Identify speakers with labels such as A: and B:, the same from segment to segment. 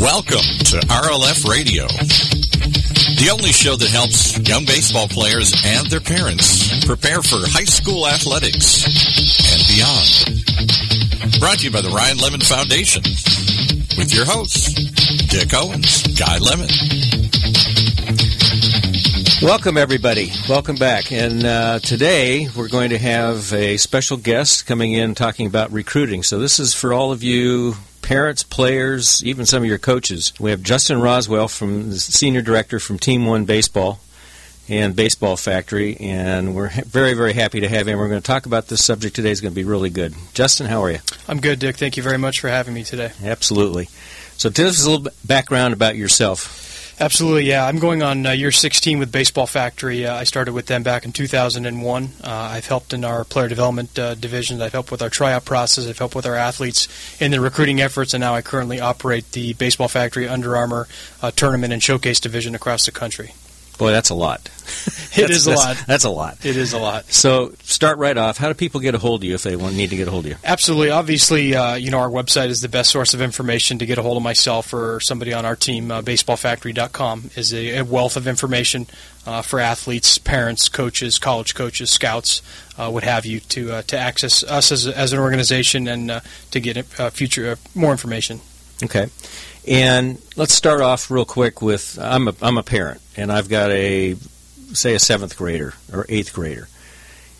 A: Welcome to RLF Radio, the only show that helps young baseball players and their parents prepare for high school athletics and beyond. Brought to you by the Ryan Lemon Foundation with your hosts, Dick Owens, Guy Lemon.
B: Welcome, everybody. Welcome back. And uh, today we're going to have a special guest coming in talking about recruiting. So this is for all of you parents, players, even some of your coaches. We have Justin Roswell from the senior director from Team One Baseball and Baseball Factory, and we're very, very happy to have him. We're going to talk about this subject today. It's going to be really good. Justin, how are you?
C: I'm good, Dick. Thank you very much for having me today.
B: Absolutely. So tell us a little background about yourself.
C: Absolutely, yeah. I'm going on uh, year 16 with Baseball Factory. Uh, I started with them back in 2001. Uh, I've helped in our player development uh, division. I've helped with our tryout process. I've helped with our athletes in the recruiting efforts, and now I currently operate the Baseball Factory Under Armour uh, tournament and showcase division across the country.
B: Boy, that's a lot.
C: It is a
B: that's-
C: lot.
B: That's a lot.
C: It is a lot.
B: So start right off. How do people get a hold of you if they want, need to get a hold of you?
C: Absolutely. Obviously, uh, you know, our website is the best source of information to get a hold of myself or somebody on our team. Uh, baseballfactory.com is a, a wealth of information uh, for athletes, parents, coaches, college coaches, scouts, uh, what have you, to uh, to access us as, as an organization and uh, to get uh, future uh, more information.
B: Okay. And let's start off real quick with I'm a I'm a parent and I've got a say a seventh grader or eighth grader.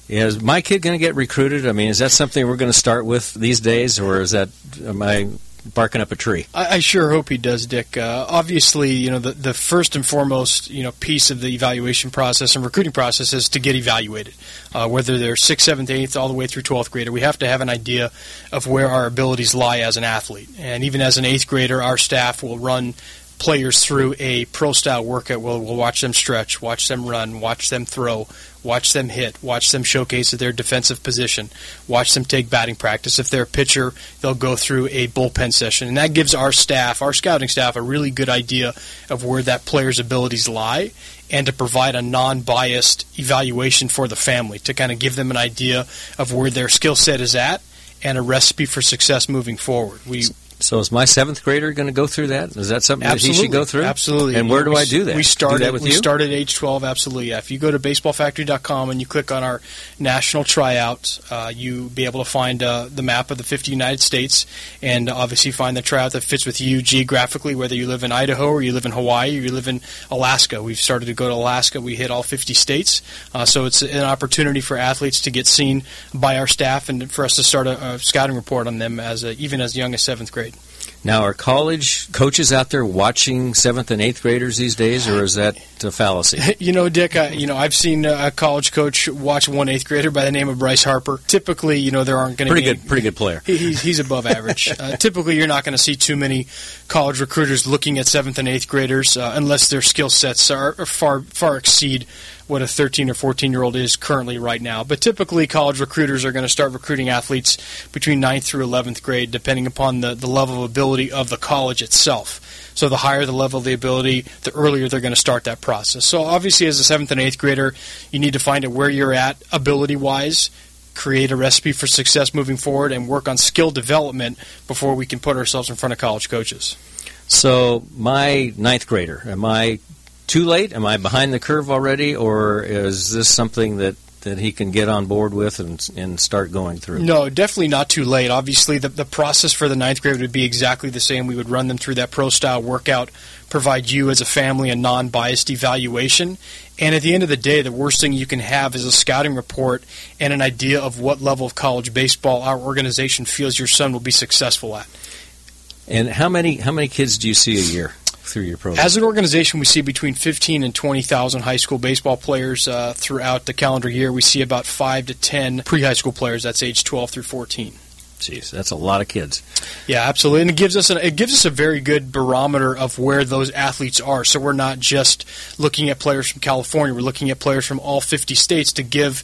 B: Is my kid going to get recruited? I mean, is that something we're going to start with these days, or is that am I barking up a tree?
C: I, I sure hope he does, Dick. Uh, obviously, you know the, the first and foremost you know piece of the evaluation process and recruiting process is to get evaluated. Uh, whether they're sixth, seventh, eighth, all the way through twelfth grader, we have to have an idea of where our abilities lie as an athlete. And even as an eighth grader, our staff will run players through a pro style workout. We'll, we'll watch them stretch, watch them run, watch them throw, watch them hit, watch them showcase their defensive position, watch them take batting practice. If they're a pitcher, they'll go through a bullpen session. And that gives our staff, our scouting staff, a really good idea of where that player's abilities lie and to provide a non biased evaluation for the family to kind of give them an idea of where their skill set is at and a recipe for success moving forward. We
B: So is my seventh grader going to go through that? Is that something that he should go through?
C: Absolutely.
B: And where do
C: We
B: I do that?
C: We started
B: that with
C: we
B: you?
C: started age 12 absolutely. Yeah. If you go to baseballfactory.com and you click on our national tryout, uh, you be able to find uh, the map of the 50 United States and obviously find the tryout that fits with you geographically whether you live in Idaho or you live in Hawaii or you live in Alaska. We've started to go to Alaska. We hit all 50 states. Uh, so it's an opportunity for athletes to get seen by our staff and for us to start a, a scouting report on them as a, even as young as 7th grade.
B: Now, are college coaches out there watching seventh and eighth graders these days, or is that a fallacy?
C: You know, Dick. I, you know, I've seen a college coach watch one eighth grader by the name of Bryce Harper. Typically, you know, there aren't going to
B: Pretty
C: be
B: good, pretty good player.
C: He, he's, he's above average. Uh, typically, you're not going to see too many college recruiters looking at seventh and eighth graders uh, unless their skill sets are far far exceed what a 13 or 14 year old is currently right now. But typically, college recruiters are going to start recruiting athletes between 9th through 11th grade, depending upon the, the level of ability of the college itself. So the higher the level of the ability, the earlier they're going to start that process. So obviously, as a seventh and eighth grader, you need to find out where you're at ability wise, create a recipe for success moving forward, and work on skill development before we can put ourselves in front of college coaches.
B: So, my ninth grader, am I too late? Am I behind the curve already, or is this something that, that he can get on board with and, and start going through?
C: No, definitely not too late. Obviously, the, the process for the ninth grade would be exactly the same. We would run them through that pro style workout, provide you as a family a non biased evaluation. And at the end of the day, the worst thing you can have is a scouting report and an idea of what level of college baseball our organization feels your son will be successful at.
B: And how many how many kids do you see a year through your program?
C: As an organization, we see between 15 and 20,000 high school baseball players uh, throughout the calendar year. We see about 5 to 10 pre high school players, that's age 12 through 14.
B: Jeez, that's a lot of kids.
C: Yeah, absolutely, and it gives us an, it gives us a very good barometer of where those athletes are. So we're not just looking at players from California; we're looking at players from all 50 states to give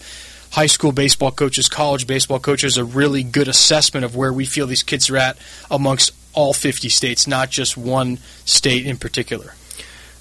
C: high school baseball coaches, college baseball coaches a really good assessment of where we feel these kids are at amongst all 50 states, not just one state in particular.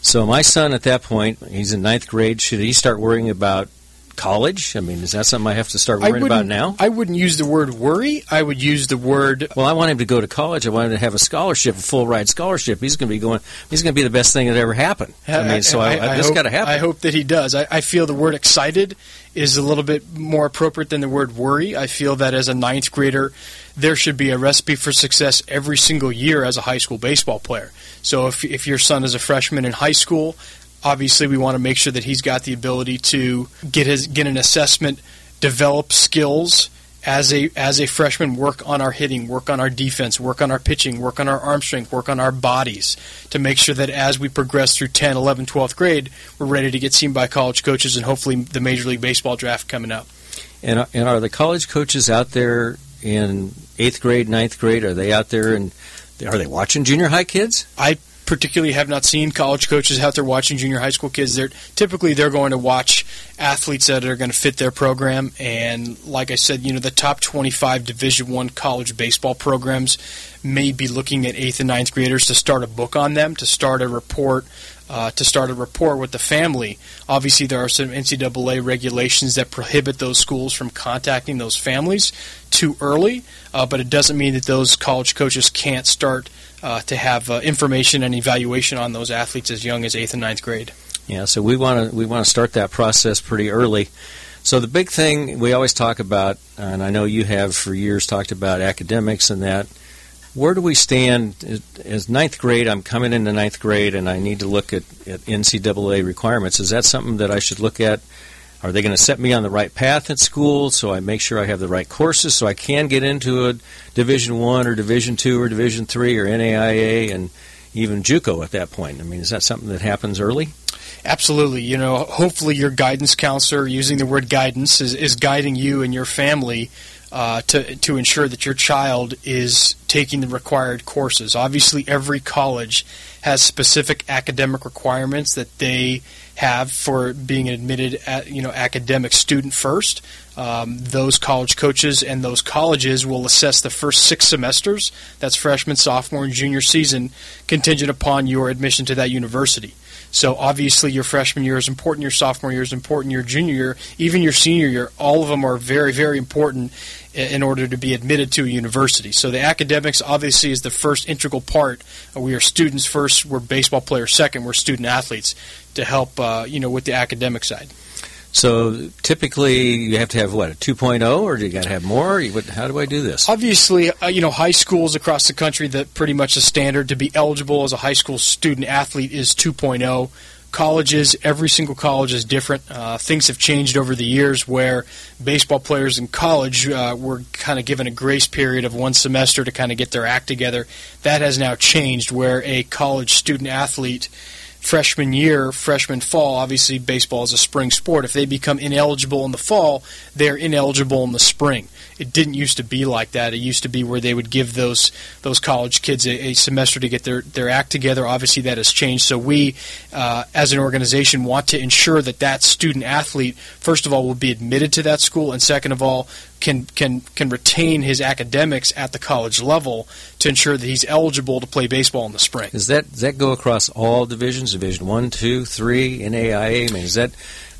B: So my son at that point, he's in ninth grade. Should he start worrying about college? I mean, is that something I have to start worrying about now?
C: I wouldn't use the word worry. I would use the word.
B: Well, I want him to go to college. I want him to have a scholarship, a full ride scholarship. He's going to be going. He's going to be the best thing that ever happened. I mean, so I, I, I this got to happen.
C: I hope that he does. I, I feel the word excited is a little bit more appropriate than the word worry. I feel that as a ninth grader, there should be a recipe for success every single year as a high school baseball player. So if, if your son is a freshman in high school, obviously we want to make sure that he's got the ability to get his get an assessment, develop skills as a as a freshman, work on our hitting, work on our defense, work on our pitching, work on our arm strength, work on our bodies to make sure that as we progress through 10, 11, 12th grade, we're ready to get seen by college coaches and hopefully the Major League Baseball draft coming up.
B: And and are the college coaches out there in eighth grade, ninth grade? Are they out there and are they watching junior high kids?
C: I particularly have not seen college coaches out there watching junior high school kids. They're typically they're going to watch athletes that are going to fit their program. And like I said, you know, the top 25 Division One college baseball programs may be looking at eighth and ninth graders to start a book on them, to start a report. Uh, to start a report with the family. Obviously, there are some NCAA regulations that prohibit those schools from contacting those families too early, uh, but it doesn't mean that those college coaches can't start uh, to have uh, information and evaluation on those athletes as young as eighth and ninth grade.
B: Yeah, so we want to we want to start that process pretty early. So the big thing we always talk about, and I know you have for years talked about academics and that. Where do we stand as ninth grade? I'm coming into ninth grade, and I need to look at, at NCAA requirements. Is that something that I should look at are they going to set me on the right path at school so I make sure I have the right courses so I can get into a Division One or Division Two or Division Three or NAIA and even JUCO at that point? I mean, is that something that happens early?
C: Absolutely. You know, hopefully your guidance counselor, using the word guidance, is, is guiding you and your family uh, to to ensure that your child is taking the required courses. Obviously, every college has specific academic requirements that they have for being admitted at you know academic student first. Um, those college coaches and those colleges will assess the first six semesters. That's freshman, sophomore, and junior season, contingent upon your admission to that university. So obviously, your freshman year is important. Your sophomore year is important. Your junior year, even your senior year, all of them are very, very important in order to be admitted to a university. So the academics obviously is the first integral part. We are students first. We're baseball players second. We're student athletes to help uh, you know with the academic side.
B: So typically, you have to have what a 2.0, or do you got to have more? How do I do this?
C: Obviously, uh, you know, high schools across the country that pretty much the standard to be eligible as a high school student athlete is 2.0 colleges, every single college is different. Uh, things have changed over the years where baseball players in college uh, were kind of given a grace period of one semester to kind of get their act together. That has now changed where a college student athlete freshman year, freshman fall, obviously baseball is a spring sport. If they become ineligible in the fall, they're ineligible in the spring. It didn't used to be like that. It used to be where they would give those those college kids a, a semester to get their, their act together. Obviously, that has changed. So we, uh, as an organization, want to ensure that that student athlete, first of all, will be admitted to that school, and second of all, can can can retain his academics at the college level to ensure that he's eligible to play baseball in the spring.
B: Does that does that go across all divisions? Division one, two, three, NAIA. I mean, is that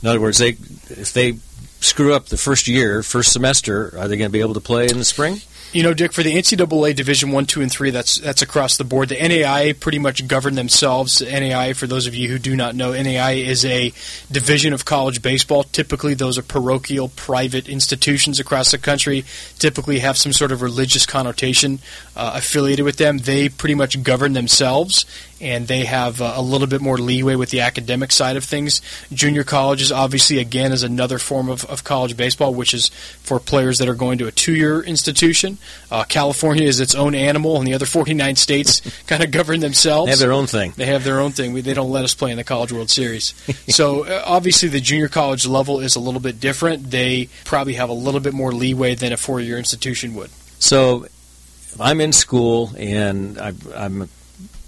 B: in other words, they if they screw up the first year, first semester, are they going to be able to play in the spring?
C: You know, Dick, for the NCAA Division One, Two, and Three, that's that's across the board. The NAIA pretty much govern themselves. The NAIA, for those of you who do not know, NAIA is a division of college baseball. Typically, those are parochial, private institutions across the country. Typically, have some sort of religious connotation uh, affiliated with them. They pretty much govern themselves, and they have uh, a little bit more leeway with the academic side of things. Junior colleges, obviously, again, is another form of, of college baseball, which is for players that are going to a two-year institution. Uh, California is its own animal, and the other 49 states kind of govern themselves.
B: They have their own thing.
C: They have their own thing. We, they don't let us play in the College World Series. so uh, obviously, the junior college level is a little bit different. They probably have a little bit more leeway than a four-year institution would.
B: So, I'm in school and I, I'm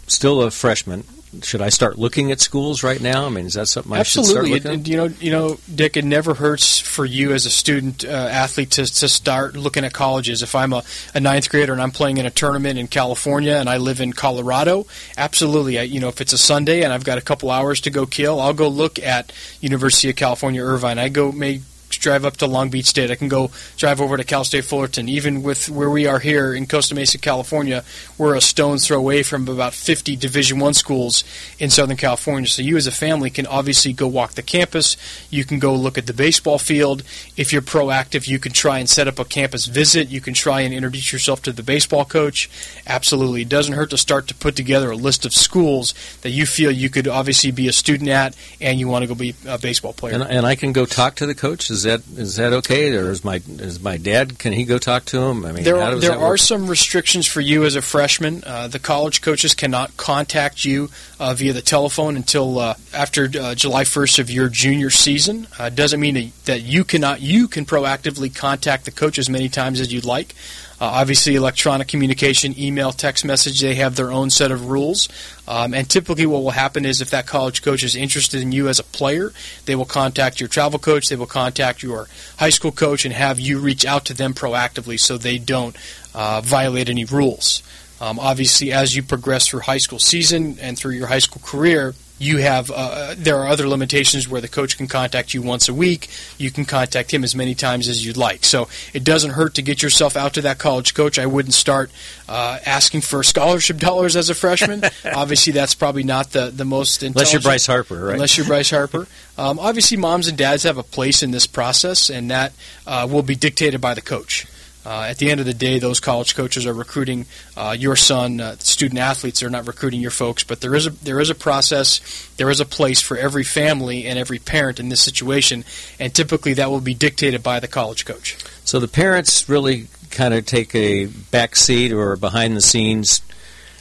B: still a freshman should I start looking at schools right now? I mean, is that something I
C: Absolutely.
B: should start looking
C: at? You know, you know, Dick, it never hurts for you as a student uh, athlete to, to start looking at colleges. If I'm a, a ninth grader and I'm playing in a tournament in California and I live in Colorado, absolutely. I, you know, if it's a Sunday and I've got a couple hours to go kill, I'll go look at University of California Irvine. I go may drive up to Long Beach State. I can go drive over to Cal State Fullerton. Even with where we are here in Costa Mesa, California, we're a stone's throw away from about 50 Division One schools in Southern California. So you, as a family, can obviously go walk the campus. You can go look at the baseball field. If you're proactive, you can try and set up a campus visit. You can try and introduce yourself to the baseball coach. Absolutely, it doesn't hurt to start to put together a list of schools that you feel you could obviously be a student at, and you want to go be a baseball player.
B: And, and I can go talk to the coach. Is that is that okay? Or is my is my dad? Can he go talk to him? I mean,
C: there are, there
B: that
C: are some restrictions for you as a freshman. Uh, the college coaches cannot contact you uh, via the telephone until uh, after uh, July 1st of your junior season. Uh, doesn't mean that- that you cannot you can proactively contact the coach as many times as you'd like. Uh, obviously, electronic communication, email, text message, they have their own set of rules. Um, and typically, what will happen is if that college coach is interested in you as a player, they will contact your travel coach, they will contact your high school coach, and have you reach out to them proactively so they don't uh, violate any rules. Um, obviously, as you progress through high school season and through your high school career, you have uh, there are other limitations where the coach can contact you once a week. You can contact him as many times as you'd like. So it doesn't hurt to get yourself out to that college coach. I wouldn't start uh, asking for scholarship dollars as a freshman. Obviously, that's probably not the the most
B: Unless you're Bryce Harper, right?
C: Unless you're Bryce Harper. Um, obviously, moms and dads have a place in this process, and that uh, will be dictated by the coach. Uh, at the end of the day, those college coaches are recruiting uh, your son. Uh, student athletes They're not recruiting your folks, but there is a there is a process, there is a place for every family and every parent in this situation, and typically that will be dictated by the college coach.
B: So the parents really kind of take a back seat or behind the scenes,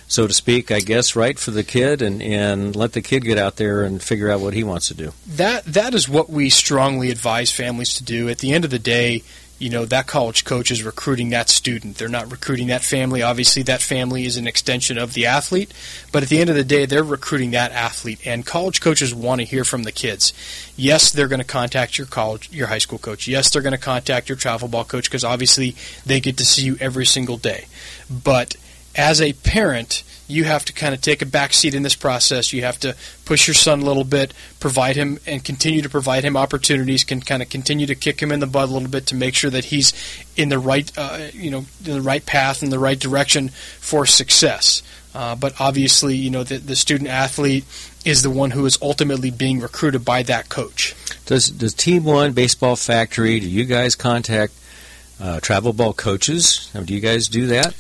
B: so to speak, I guess, right, for the kid, and, and let the kid get out there and figure out what he wants to do.
C: That that is what we strongly advise families to do. At the end of the day, you know that college coach is recruiting that student. They're not recruiting that family. Obviously, that family is an extension of the athlete, but at the end of the day, they're recruiting that athlete. And college coaches want to hear from the kids. Yes, they're going to contact your college, your high school coach. Yes, they're going to contact your travel ball coach because obviously they get to see you every single day. But as a parent, you have to kind of take a back seat in this process. You have to push your son a little bit, provide him and continue to provide him opportunities, can kind of continue to kick him in the butt a little bit to make sure that he's in the right, uh, you know, in the right path in the right direction for success. Uh, but obviously, you know, the, the student athlete is the one who is ultimately being recruited by that coach.
B: Does does Team One Baseball Factory? Do you guys contact uh, travel ball coaches? Do you guys do that?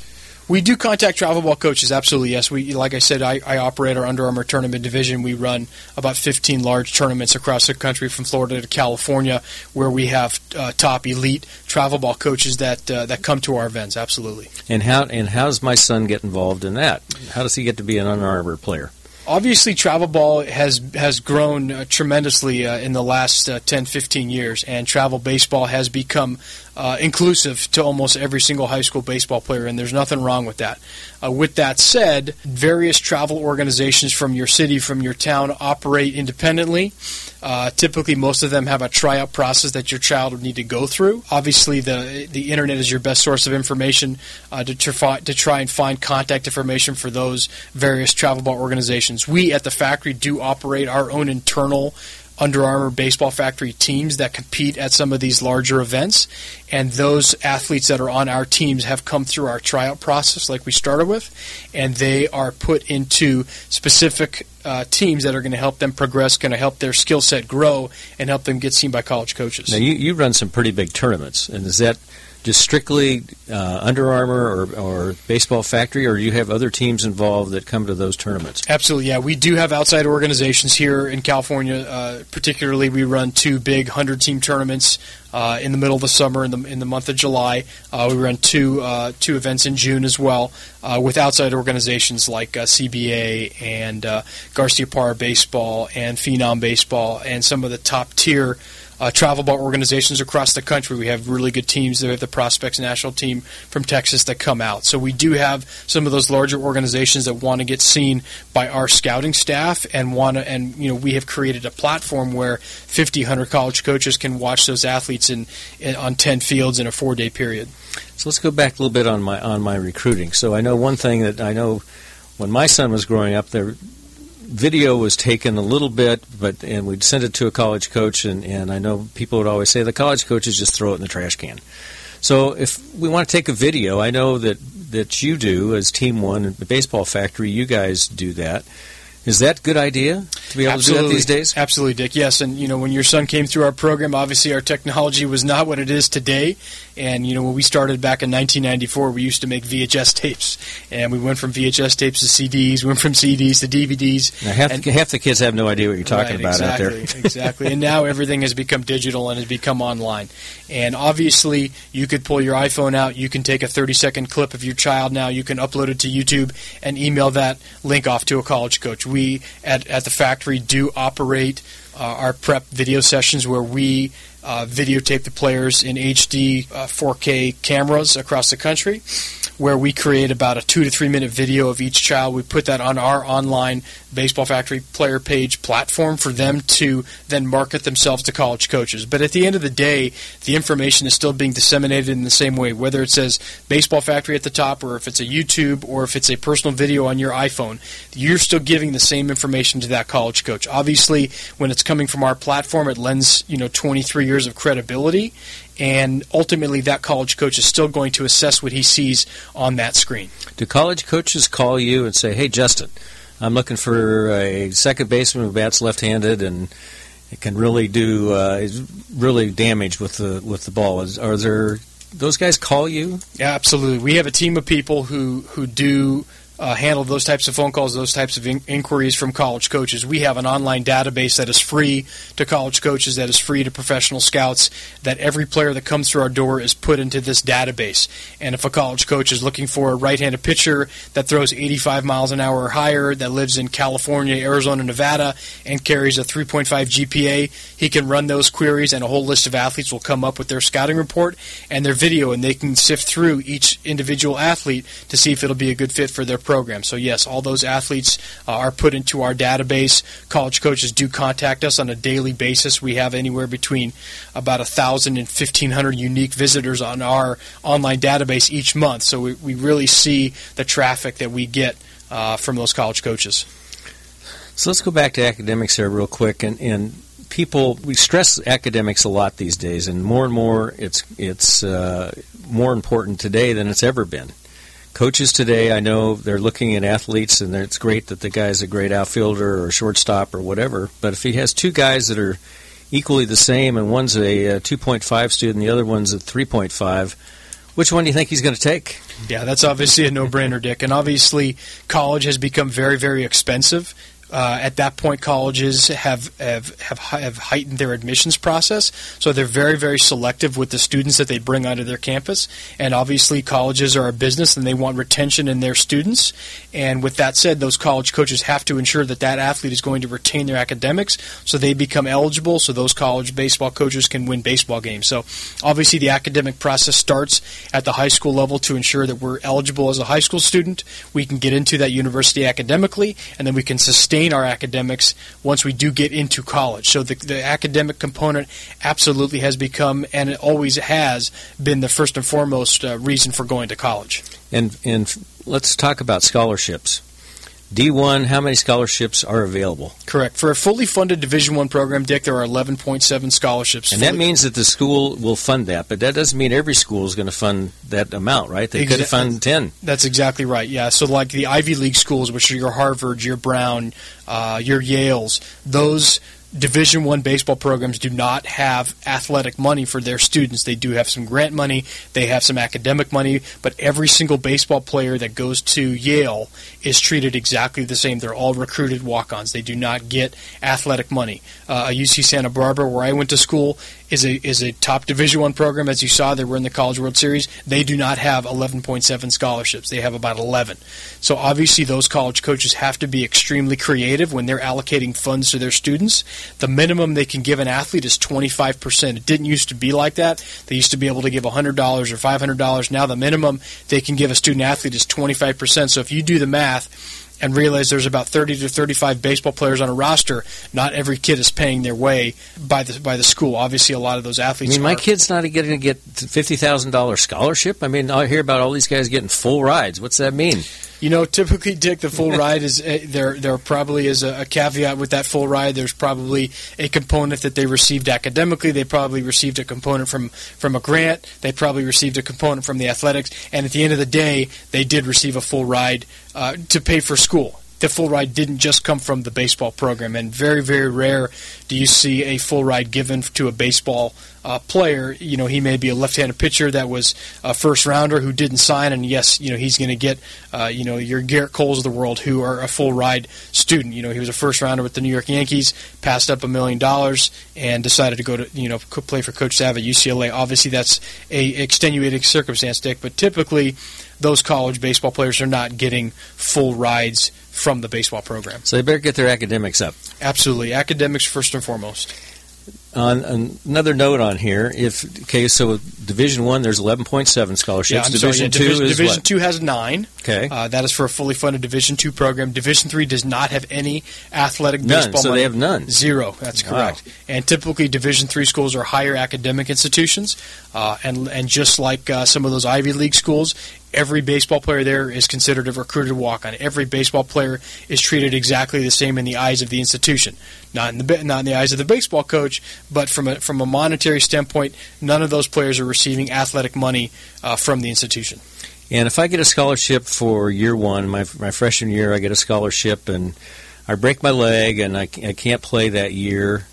C: We do contact travel ball coaches, absolutely. Yes, we like I said, I, I operate our Under Armour tournament division. We run about 15 large tournaments across the country, from Florida to California, where we have uh, top elite travel ball coaches that uh, that come to our events. Absolutely.
B: And how and how does my son get involved in that? How does he get to be an Under Armour player?
C: Obviously, travel ball has has grown uh, tremendously uh, in the last uh, 10, 15 years, and travel baseball has become uh, inclusive to almost every single high school baseball player, and there's nothing wrong with that. Uh, with that said, various travel organizations from your city, from your town, operate independently. Uh, typically, most of them have a tryout process that your child would need to go through. Obviously, the the internet is your best source of information uh, to, try, to try and find contact information for those various travel ball organizations. We at the factory do operate our own internal Under Armour baseball factory teams that compete at some of these larger events, and those athletes that are on our teams have come through our tryout process, like we started with, and they are put into specific uh, teams that are going to help them progress, going to help their skill set grow, and help them get seen by college coaches.
B: Now you you run some pretty big tournaments, and is that just strictly uh, Under Armour or, or Baseball Factory, or do you have other teams involved that come to those tournaments?
C: Absolutely, yeah. We do have outside organizations here in California. Uh, particularly, we run two big hundred-team tournaments uh, in the middle of the summer in the in the month of July. Uh, we run two uh, two events in June as well uh, with outside organizations like CBA and Garciaparra Baseball and Phenom Baseball and some of the top tier. Uh, travel ball organizations across the country. We have really good teams. We have the Prospects national team from Texas that come out. So we do have some of those larger organizations that want to get seen by our scouting staff and want to. And you know, we have created a platform where 50, college coaches can watch those athletes in, in on 10 fields in a four day period.
B: So let's go back a little bit on my on my recruiting. So I know one thing that I know when my son was growing up, there video was taken a little bit, but and we'd send it to a college coach, and, and I know people would always say the college coaches just throw it in the trash can. So if we want to take a video, I know that that you do as Team One at the Baseball Factory, you guys do that. Is that a good idea to be able
C: Absolutely.
B: to do that these days?
C: Absolutely, Dick. Yes, and you know when your son came through our program, obviously our technology was not what it is today. And you know when we started back in 1994, we used to make VHS tapes, and we went from VHS tapes to CDs, went from CDs to DVDs.
B: Now, half,
C: and,
B: the, half the kids have no idea what you're talking
C: right,
B: about
C: exactly,
B: out there.
C: exactly. And now everything has become digital and has become online. And obviously, you could pull your iPhone out. You can take a 30 second clip of your child now. You can upload it to YouTube and email that link off to a college coach. We at at the factory do operate uh, our prep video sessions where we uh, videotape the players in HD uh, 4K cameras across the country, where we create about a two to three minute video of each child. We put that on our online Baseball Factory player page platform for them to then market themselves to college coaches. But at the end of the day, the information is still being disseminated in the same way, whether it says Baseball Factory at the top, or if it's a YouTube, or if it's a personal video on your iPhone. You're still giving the same information to that college coach. Obviously, when it's coming from our platform, it lends you know 23 years of credibility, and ultimately that college coach is still going to assess what he sees on that screen.
B: Do college coaches call you and say, "Hey, Justin"? I'm looking for a second baseman who bats left-handed and can really do uh, really damage with the with the ball. Is, are there those guys call you?
C: Yeah, absolutely. We have a team of people who who do uh, handle those types of phone calls, those types of in- inquiries from college coaches. We have an online database that is free to college coaches, that is free to professional scouts, that every player that comes through our door is put into this database. And if a college coach is looking for a right handed pitcher that throws 85 miles an hour or higher, that lives in California, Arizona, Nevada, and carries a 3.5 GPA, he can run those queries, and a whole list of athletes will come up with their scouting report and their video, and they can sift through each individual athlete to see if it'll be a good fit for their program. So yes, all those athletes uh, are put into our database. College coaches do contact us on a daily basis. We have anywhere between about a thousand and fifteen hundred unique visitors on our online database each month. So we, we really see the traffic that we get uh, from those college coaches.
B: So let's go back to academics here real quick, and, and people we stress academics a lot these days, and more and more it's it's uh, more important today than it's ever been. Coaches today, I know they're looking at athletes, and it's great that the guy's a great outfielder or shortstop or whatever. But if he has two guys that are equally the same, and one's a, uh, a 2.5 student, the other one's a 3.5, which one do you think he's going to take?
C: Yeah, that's obviously a no-brainer, Dick. And obviously, college has become very, very expensive. Uh, at that point, colleges have, have have have heightened their admissions process, so they're very very selective with the students that they bring onto their campus. And obviously, colleges are a business, and they want retention in their students. And with that said, those college coaches have to ensure that that athlete is going to retain their academics, so they become eligible, so those college baseball coaches can win baseball games. So obviously, the academic process starts at the high school level to ensure that we're eligible as a high school student. We can get into that university academically, and then we can sustain our academics once we do get into college. So the, the academic component absolutely has become, and it always has been, the first and foremost uh, reason for going to college.
B: And and let's talk about scholarships. D1, how many scholarships are available?
C: Correct. For a fully funded Division One program, Dick, there are 11.7 scholarships.
B: And that means that the school will fund that, but that doesn't mean every school is going to fund that amount, right? They could fund 10.
C: That's exactly right. Yeah. So like the Ivy League schools, which are your Harvard, your Brown, uh, your Yales, those Division One baseball programs do not have athletic money for their students. They do have some grant money, they have some academic money, but every single baseball player that goes to Yale is treated exactly the same. They're all recruited walk-ons. They do not get athletic money. Uh, UC Santa Barbara, where I went to school, is a is a top Division One program. As you saw, they were in the College World Series. They do not have 11.7 scholarships. They have about 11. So obviously, those college coaches have to be extremely creative when they're allocating funds to their students. The minimum they can give an athlete is 25%. It didn't used to be like that. They used to be able to give $100 or $500. Now the minimum they can give a student athlete is 25%. So if you do the math and realize there's about 30 to 35 baseball players on a roster, not every kid is paying their way by the by the school. Obviously, a lot of those athletes.
B: I mean, my
C: are-
B: kid's not going to get $50,000 scholarship. I mean, I hear about all these guys getting full rides. What's that mean?
C: You know, typically, Dick, the full ride is uh, there. There probably is a, a, caveat with that full ride. There's probably a component that they received academically. They probably received a component from from a grant. They probably received a component from the athletics. And at the end of the day, they did receive a full ride uh, to pay for school the full ride didn't just come from the baseball program. And very, very rare do you see a full ride given to a baseball uh, player. You know, he may be a left-handed pitcher that was a first rounder who didn't sign, and yes, you know, he's going to get, uh, you know, your Gerrit Coles of the world who are a full ride student. You know, he was a first rounder with the New York Yankees, passed up a million dollars, and decided to go to, you know, play for Coach Sav at UCLA. Obviously, that's a extenuating circumstance, Dick, but typically those college baseball players are not getting full rides from the baseball program.
B: So they better get their academics up.
C: Absolutely, academics first and foremost.
B: On another note on here, if okay, so Division One, there's 11.7 scholarships.
C: Yeah,
B: Division
C: sorry, yeah,
B: Two
C: Division,
B: is
C: Division
B: what?
C: Two has nine.
B: Okay,
C: uh, that is for a fully funded Division Two program. Division Three does not have any athletic
B: none,
C: baseball.
B: So
C: money.
B: they have none.
C: Zero. That's correct. Wow. And typically, Division Three schools are higher academic institutions, uh, and and just like uh, some of those Ivy League schools, every baseball player there is considered a recruited walk on. Every baseball player is treated exactly the same in the eyes of the institution, not in the not in the eyes of the baseball coach, but from a from a monetary standpoint, none of those players are receiving athletic money uh, from the institution.
B: And if I get a scholarship for year one, my my freshman year, I get a scholarship and I break my leg and I, I can't play that year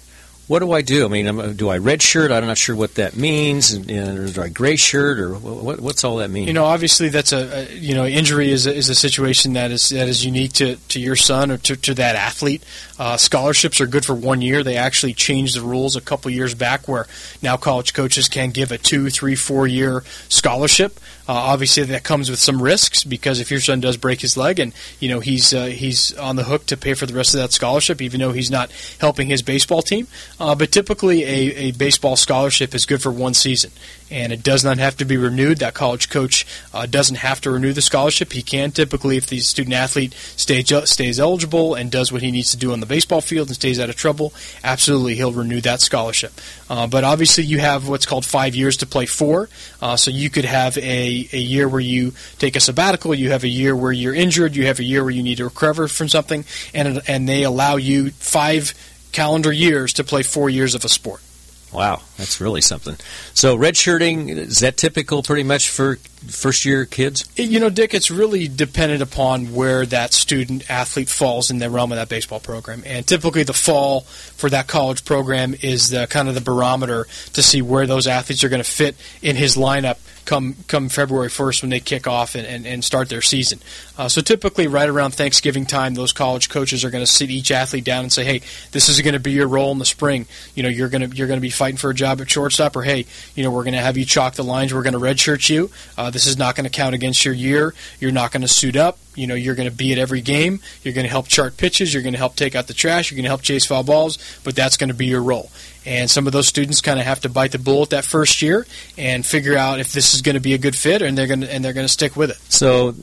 B: what do I do? I mean, do I red shirt? I'm not sure what that means. And, and do I gray shirt, or what, what's all that mean?
C: You know, obviously that's a, a you know injury is a, is a situation that is that is unique to, to your son or to, to that athlete. Uh, scholarships are good for one year. They actually changed the rules a couple years back, where now college coaches can give a two, three, four year scholarship. Uh, obviously, that comes with some risks because if your son does break his leg and you know he's uh, he's on the hook to pay for the rest of that scholarship, even though he's not helping his baseball team. Uh, but typically, a, a baseball scholarship is good for one season, and it does not have to be renewed. That college coach uh, doesn't have to renew the scholarship. He can typically, if the student athlete stays stays eligible and does what he needs to do on the baseball field and stays out of trouble, absolutely he'll renew that scholarship. Uh, but obviously, you have what's called five years to play four, uh, so you could have a a, year where you take a sabbatical, you have a year where you're injured, you have a year where you need to recover from something, and and they allow you five calendar years to play four years of a sport.
B: Wow, that's really something. So redshirting is that typical pretty much for first year kids?
C: You know, Dick, it's really dependent upon where that student athlete falls in the realm of that baseball program. And typically the fall for that college program is the kind of the barometer to see where those athletes are going to fit in his lineup come come February 1st when they kick off and, and, and start their season. Uh, so typically, right around Thanksgiving time, those college coaches are going to sit each athlete down and say, "Hey, this is going to be your role in the spring. You know, you're going to you're going to be fighting for a job at shortstop, or hey, you know, we're going to have you chalk the lines. We're going to redshirt you. Uh, this is not going to count against your year. You're not going to suit up. You know, you're going to be at every game. You're going to help chart pitches. You're going to help take out the trash. You're going to help chase foul balls. But that's going to be your role. And some of those students kind of have to bite the bullet that first year and figure out if this is going to be a good fit, and they're going to and they're going to stick with it.
B: So,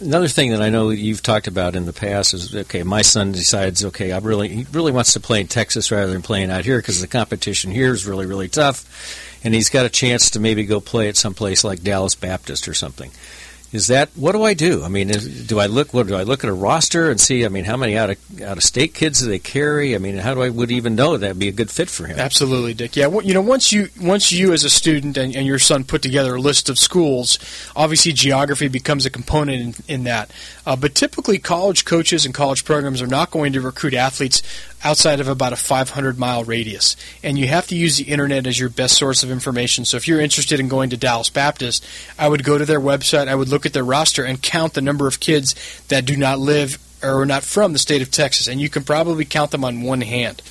B: another thing that I know you've talked about in the past is okay. My son decides, okay, I really he really wants to play in Texas rather than playing out here because the competition here is really really tough, and he's got a chance to maybe go play at some place like Dallas Baptist or something. Is that what do I do? I mean, is, do I look? What do I look at a roster and see? I mean, how many out of out of state kids do they carry? I mean, how do I would even know that'd be a good fit for him?
C: Absolutely, Dick. Yeah, you know, once you once you as a student and, and your son put together a list of schools, obviously geography becomes a component in, in that. Uh, but typically, college coaches and college programs are not going to recruit athletes outside of about a 500 mile radius. And you have to use the internet as your best source of information. So if you're interested in going to Dallas Baptist, I would go to their website, I would look at their roster, and count the number of kids that do not live or are not from the state of Texas. And you can probably count them on one hand.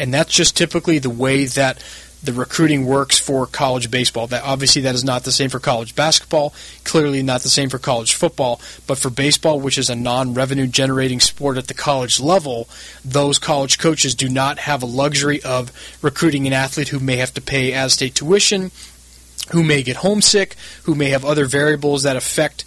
C: And that's just typically the way that the recruiting works for college baseball. That obviously that is not the same for college basketball, clearly not the same for college football, but for baseball, which is a non-revenue generating sport at the college level, those college coaches do not have a luxury of recruiting an athlete who may have to pay out-of-state tuition, who may get homesick, who may have other variables that affect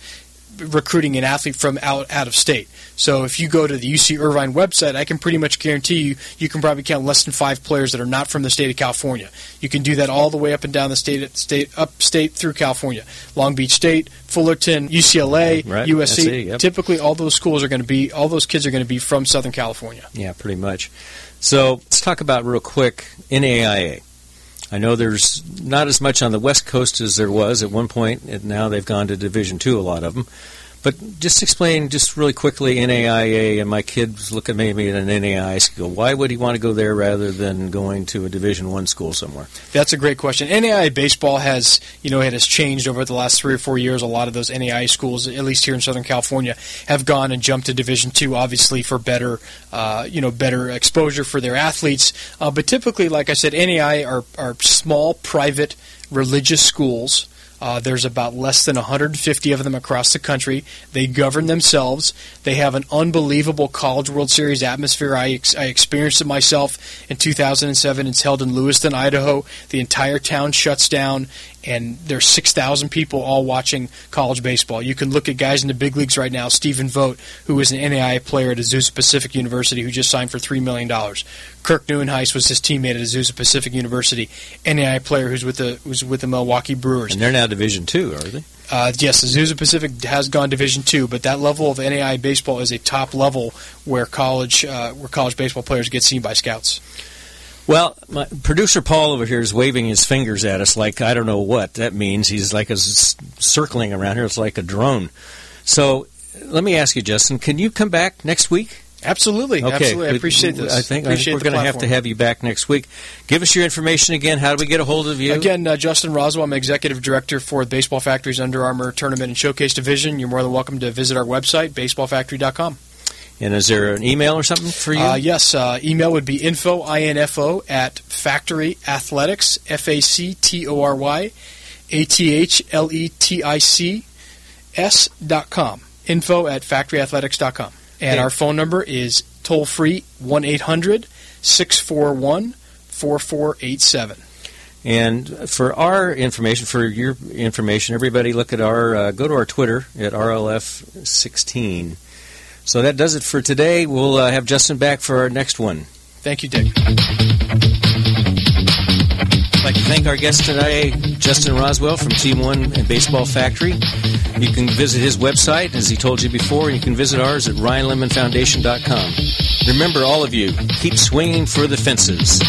C: recruiting an athlete from out out of state. So if you go to the UC Irvine website, I can pretty much guarantee you you can probably count less than five players that are not from the state of California. You can do that all the way up and down the state, state upstate through California, Long Beach State, Fullerton, UCLA,
B: Right,
C: USC.
B: Yep.
C: Typically, all those schools are going to be all those kids are going to be from Southern California.
B: Yeah, pretty much. So let's talk about real quick NAIA. I know there's not as much on the West Coast as there was at one point, and now they've gone to Division Two. A lot of them. But just explain, just really quickly, NAIA, and my kids look at maybe at an NAIA school. Why would he want to go there rather than going to a Division One school somewhere?
C: That's a great question. NAIA baseball has, you know, it has changed over the last three or four years. A lot of those NAIA schools, at least here in Southern California, have gone and jumped to Division Two, obviously for better, uh, you know, better exposure for their athletes. Uh, but typically, like I said, NAIA are, are small, private, religious schools. Uh, there's about less than 150 of them across the country. They govern themselves. They have an unbelievable College World Series atmosphere. I, ex- I experienced it myself in 2007. It's held in Lewiston, Idaho. The entire town shuts down, and there's 6,000 people all watching college baseball. You can look at guys in the big leagues right now. Stephen Vogt, who is an NAIA player at Azusa Pacific University, who just signed for $3 million. Kirk Nieuwenhuis was his teammate at Azusa Pacific University, NAIA player who's with the who's with the Milwaukee Brewers.
B: And they're now Division Two, are they?
C: Uh, yes, Azusa Pacific has gone Division two, but that level of NAIA baseball is a top level where college uh, where college baseball players get seen by scouts.
B: Well, my producer Paul over here is waving his fingers at us like I don't know what that means. He's like a circling around here. It's like a drone. So let me ask you, Justin, can you come back next week?
C: Absolutely,
B: Okay,
C: absolutely. I appreciate this.
B: I think, I think we're going to have to have you back next week. Give us your information again. How do we get a hold of you?
C: Again, uh, Justin Roswell, I'm executive director for the Baseball Factory's Under Armour Tournament and Showcase Division. You're more than welcome to visit our website, baseballfactory.com.
B: And is there an email or something for you?
C: Uh, yes, uh, email would be info, I-N-F-O, at Factory Athletics, F-A-C-T-O-R-Y, A-T-H-L-E-T-I-C S dot com. Info at factoryathletics dot com. And our phone number is toll free 1 800 641 4487.
B: And for our information, for your information, everybody look at our uh, go to our Twitter at RLF16. So that does it for today. We'll uh, have Justin back for our next one.
C: Thank you, Dick.
B: I'd like to thank our guest today, Justin Roswell from Team One and Baseball Factory. You can visit his website, as he told you before, and you can visit ours at RyanLemonFoundation.com. Remember, all of you, keep swinging for the fences.